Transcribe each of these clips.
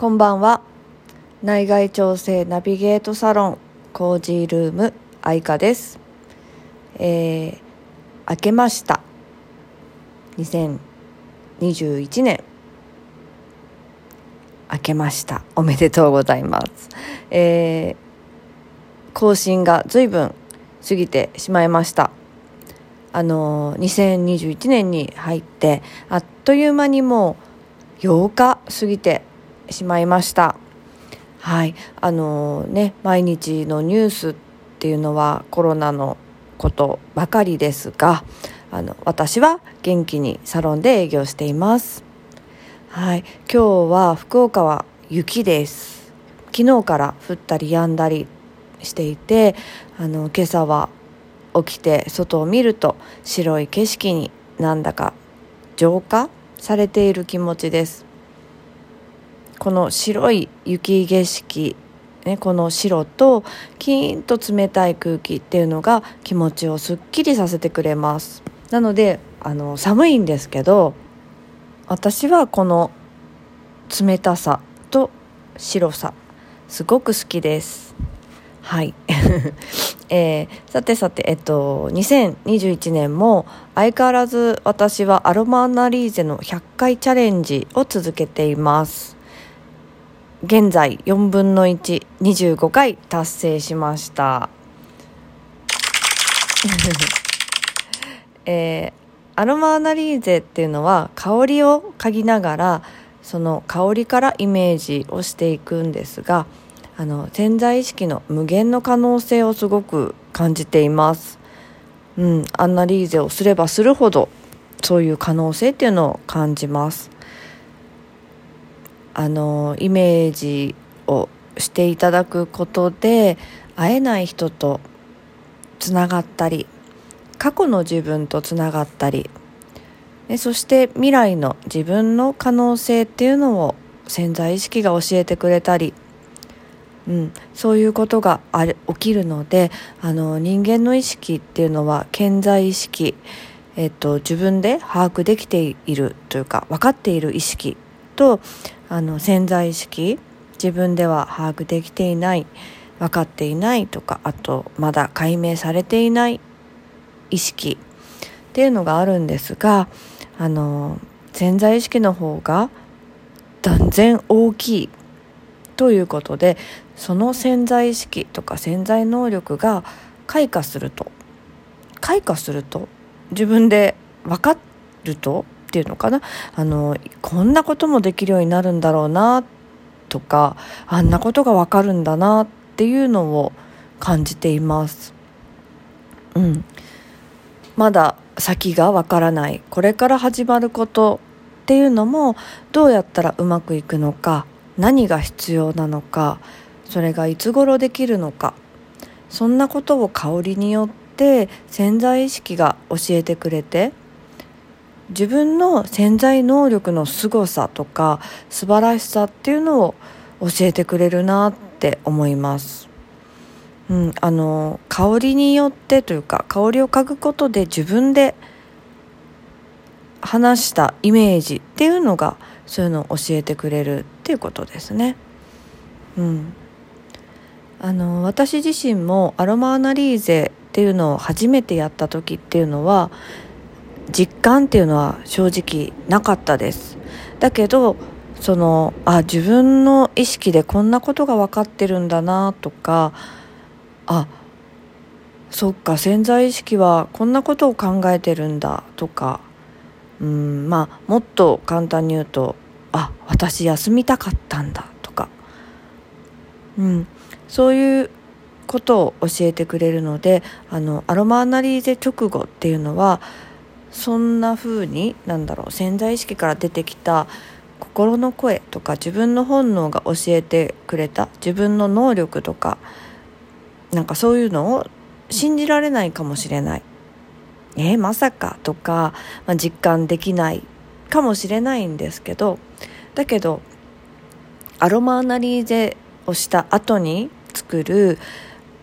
こんばんは。内外調整ナビゲートサロンコージールーム愛花です。えー、明けました。2021年明けました。おめでとうございます。えー、更新が随分過ぎてしまいました。あの2021年に入ってあっという間にもう8日過ぎてしまいました。はい。あのね毎日のニュースっていうのはコロナのことばかりですがあの私は元気にサロンで営業しています。はい。今日は福岡は雪です。昨日から降ったり止んだりしていてあの今朝は起きて外を見ると白い景色になんだか浄化されている気持ちです。この白い雪景色ね、この白とキーンと冷たい空気っていうのが気持ちをすっきりさせてくれます。なのであの寒いんですけど私はこの冷たさと白さすごく好きです。はい、えー、さてさてえっと2021年も相変わらず私はアロマアナリーゼの100回チャレンジを続けています。現在4分の125回達成しました えー、アロマアナリーゼっていうのは香りを嗅ぎながらその香りからイメージをしていくんですがあの潜在意識の無限の可能性をすごく感じています。うん、アナリーゼをすればするほどそういう可能性っていうのを感じます。あのイメージをしていただくことで会えない人とつながったり過去の自分とつながったりそして未来の自分の可能性っていうのを潜在意識が教えてくれたり、うん、そういうことがあ起きるのであの人間の意識っていうのは潜在意識、えっと、自分で把握できているというか分かっている意識とあの潜在意識自分では把握できていない分かっていないとかあとまだ解明されていない意識っていうのがあるんですがあの潜在意識の方が断然大きいということでその潜在意識とか潜在能力が開花すると開花すると自分で分かるとっていうのかな？あのこんなこともできるようになるんだろうなとかあんなことがわかるんだなっていうのを感じています。うん、まだ先がわからない。これから始まることっていうのもどうやったらうまくいくのか何が必要なのかそれがいつ頃できるのかそんなことを香りによって潜在意識が教えてくれて自分の潜在能力の凄さとか素晴らしさっていうのを教えてくれるなって思います。うん、あの香りによってというか香りを嗅ぐことで自分で話したイメージっていうのがそういうのを教えてくれるっていうことですね。うん、あの私自身もアロマアナリーゼっていうのを初めてやった時っていうのは実感っていうのは正直なかったです。だけどそのあ自分の意識でこんなことが分かってるんだなとかあそっか潜在意識はこんなことを考えてるんだとかうんまあもっと簡単に言うとあ私休みたかったんだとか、うん、そういうことを教えてくれるのであのアロマアナリーゼ直後っていうのはそんな風になんだろう潜在意識から出てきた心の声とか自分の本能が教えてくれた自分の能力とかなんかそういうのを信じられないかもしれない。えー、まさかとか、まあ、実感できないかもしれないんですけどだけどアロマアナリーゼをした後に作る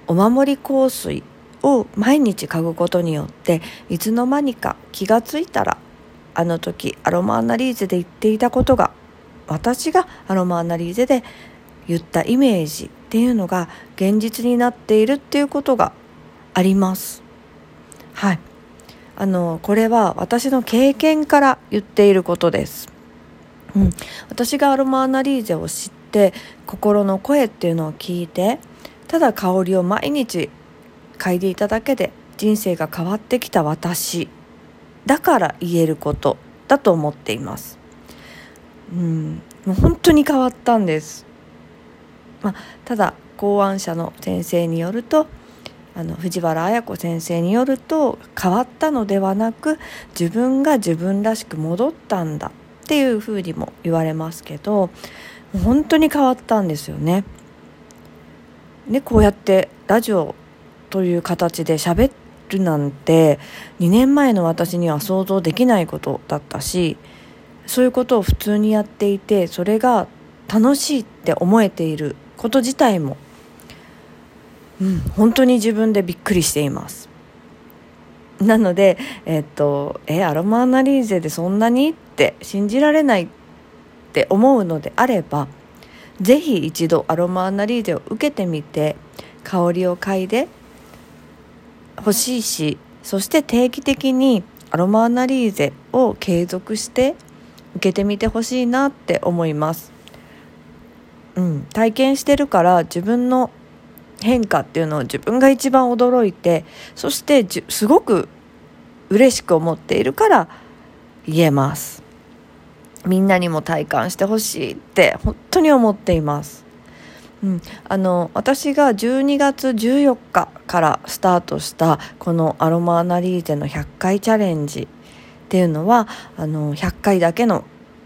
お守り香水を毎日嗅ぐことによっていつの間にか気がついたらあの時アロマアナリーゼで言っていたことが私がアロマアナリーゼで言ったイメージっていうのが現実になっているっていうことがあります。はい。あのこれは私の経験から言っていることです。うん、私がアロマアナリーゼを知って心の声っていうのを聞いてただ香りを毎日嗅いでいただけで人生が変わってきた私だから言えることだと思っています。うん、もう本当に変わったんです。まあ、ただ考案者の先生によるとあの藤原綾子先生によると変わったのではなく自分が自分らしく戻ったんだっていうふうにも言われますけど本当に変わったんですよね。でこうやってラジオという形で喋るなんて2年前の私には想像できないことだったしそういうことを普通にやっていてそれが楽しいって思えていること自体も、うん、本当に自分でびっくりしています。なので、えっと、え、アロマアナリーゼでそんなにって信じられないって思うのであれば、ぜひ一度アロマアナリーゼを受けてみて、香りを嗅いでほしいし、そして定期的にアロマアナリーゼを継続して受けてみてほしいなって思います。うん、体験してるから自分の変化っていうのを自分が一番驚いてそしてすごく嬉しく思っているから言えます。みんなにも体感してほしいって本当に思っています、うん、あの私が12月14日からスタートしたこのアロマアナリーゼの100回チャレンジっていうのはあの100回だけの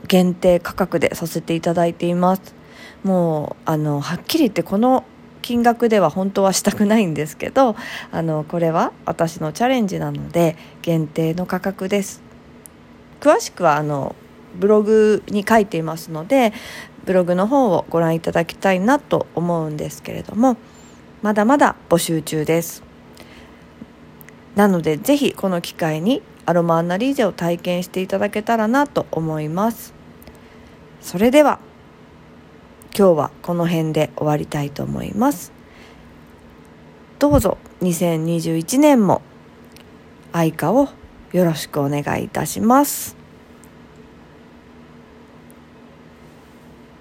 限定価格でさせていただいています。もうあのはっきり言ってこの金額では本当はしたくないんですけどあのこれは私のチャレンジなので限定の価格です。詳しくはあのブログに書いていますのでブログの方をご覧いただきたいなと思うんですけれどもまだまだ募集中ですなのでぜひこの機会にアロマアナリーゼを体験していただけたらなと思いますそれでは今日はこの辺で終わりたいと思います。どうぞ2021年も愛花をよろしくお願いいたします。